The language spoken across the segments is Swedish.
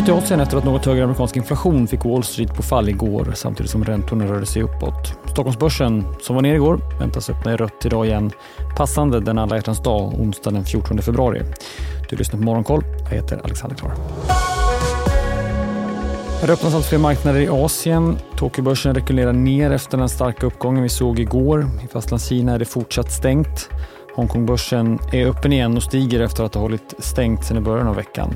Utåt i Asien efter att något högre amerikansk inflation fick Wall Street på fall igår samtidigt som räntorna rörde sig uppåt. Stockholmsbörsen, som var ner igår, väntas öppna i rött idag igen. Passande den alla hjärtans dag, onsdag den 14 februari. Du lyssnar på Morgonkoll. Jag heter Alexander Klar. Det öppnas allt fler marknader i Asien. Tokyobörsen rekylerar ner efter den starka uppgången vi såg igår. I Fastlandskina är det fortsatt stängt. Hongkongbörsen är öppen igen och stiger efter att ha hållit stängt sedan i början av veckan.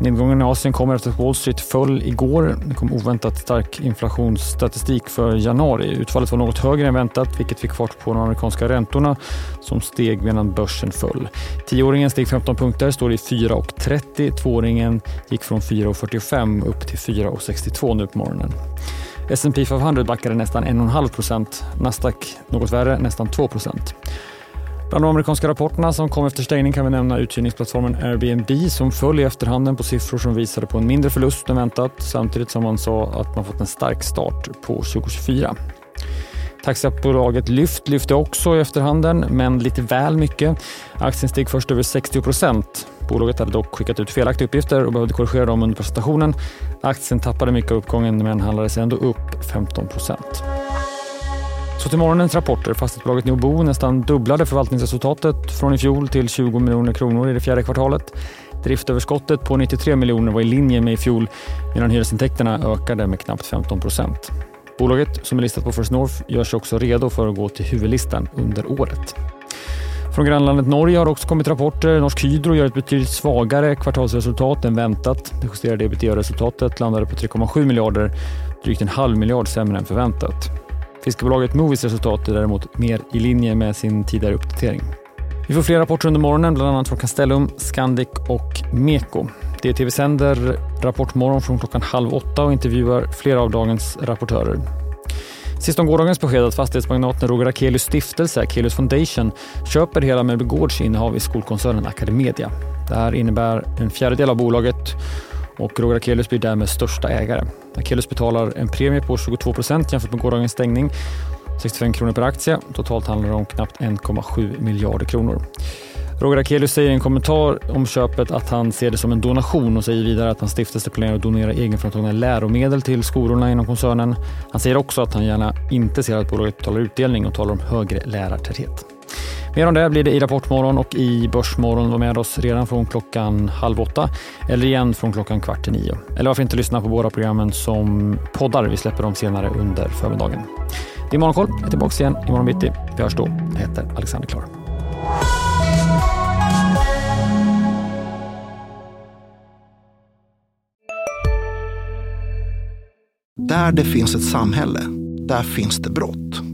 Nedgången i Asien kommer efter att Wall Street föll igår. Det kom oväntat stark inflationsstatistik för januari. Utfallet var något högre än väntat vilket fick fart på de amerikanska räntorna som steg medan börsen föll. Tioåringen steg 15 punkter, står i 4,30. Tvååringen gick från 4,45 upp till 4,62 nu på morgonen. S&P 500 backade nästan 1,5. Nasdaq något värre, nästan 2. Bland de amerikanska rapporterna som kom efter stängning kan vi nämna uthyrningsplattformen Airbnb som föll i efterhanden på siffror som visade på en mindre förlust än väntat samtidigt som man sa att man fått en stark start på 2024. Taxibolaget Lyft lyfte också i efterhanden, men lite väl mycket. Aktien steg först över 60 procent. Bolaget hade dock skickat ut felaktiga uppgifter och behövde korrigera dem under presentationen. Aktien tappade mycket av uppgången men handlades ändå upp 15 procent. Så till morgonens rapporter. Fastighetsbolaget Neobo nästan dubblade förvaltningsresultatet från i fjol till 20 miljoner kronor i det fjärde kvartalet. Driftöverskottet på 93 miljoner var i linje med i fjol medan hyresintäkterna ökade med knappt 15 procent. Bolaget, som är listat på First North, gör sig också redo för att gå till huvudlistan under året. Från grannlandet Norge har också kommit rapporter. Norsk Hydro gör ett betydligt svagare kvartalsresultat än väntat. Det justerade ebitda-resultatet landade på 3,7 miljarder, drygt en halv miljard sämre än förväntat. Fiskebolaget Movies resultat är däremot mer i linje med sin tidigare uppdatering. Vi får fler rapporter under morgonen, bland annat från Castellum, Scandic och Meko. DTV sänder Rapportmorgon från klockan halv åtta och intervjuar flera av dagens rapportörer. Sist om gårdagens besked att fastighetsmagnaten Roger Akelius stiftelse, Akelius Foundation, köper hela Möbelgårds innehav i skolkoncernen Academedia. Det här innebär en fjärdedel av bolaget och Roger Akelius blir därmed största ägare. Akelius betalar en premie på 22 procent jämfört med gårdagens stängning. 65 kronor per aktie. Totalt handlar det om knappt 1,7 miljarder kronor. Roger Akelius säger i en kommentar om köpet att han ser det som en donation och säger vidare att hans stiftelse planerar att donera egenframtagna läromedel till skolorna inom koncernen. Han säger också att han gärna inte ser att bolaget betalar utdelning och talar om högre lärartäthet. Mer om det blir det i Rapportmorgon och i Börsmorgon. Var med oss redan från klockan halv åtta eller igen från klockan kvart i nio. Eller varför inte lyssna på båda programmen som poddar. Vi släpper dem senare under förmiddagen. Det är Morgonkoll. Jag är tillbaka igen imorgon bitti. Vi hörs då. Jag heter Alexander Klar. Där det finns ett samhälle, där finns det brott.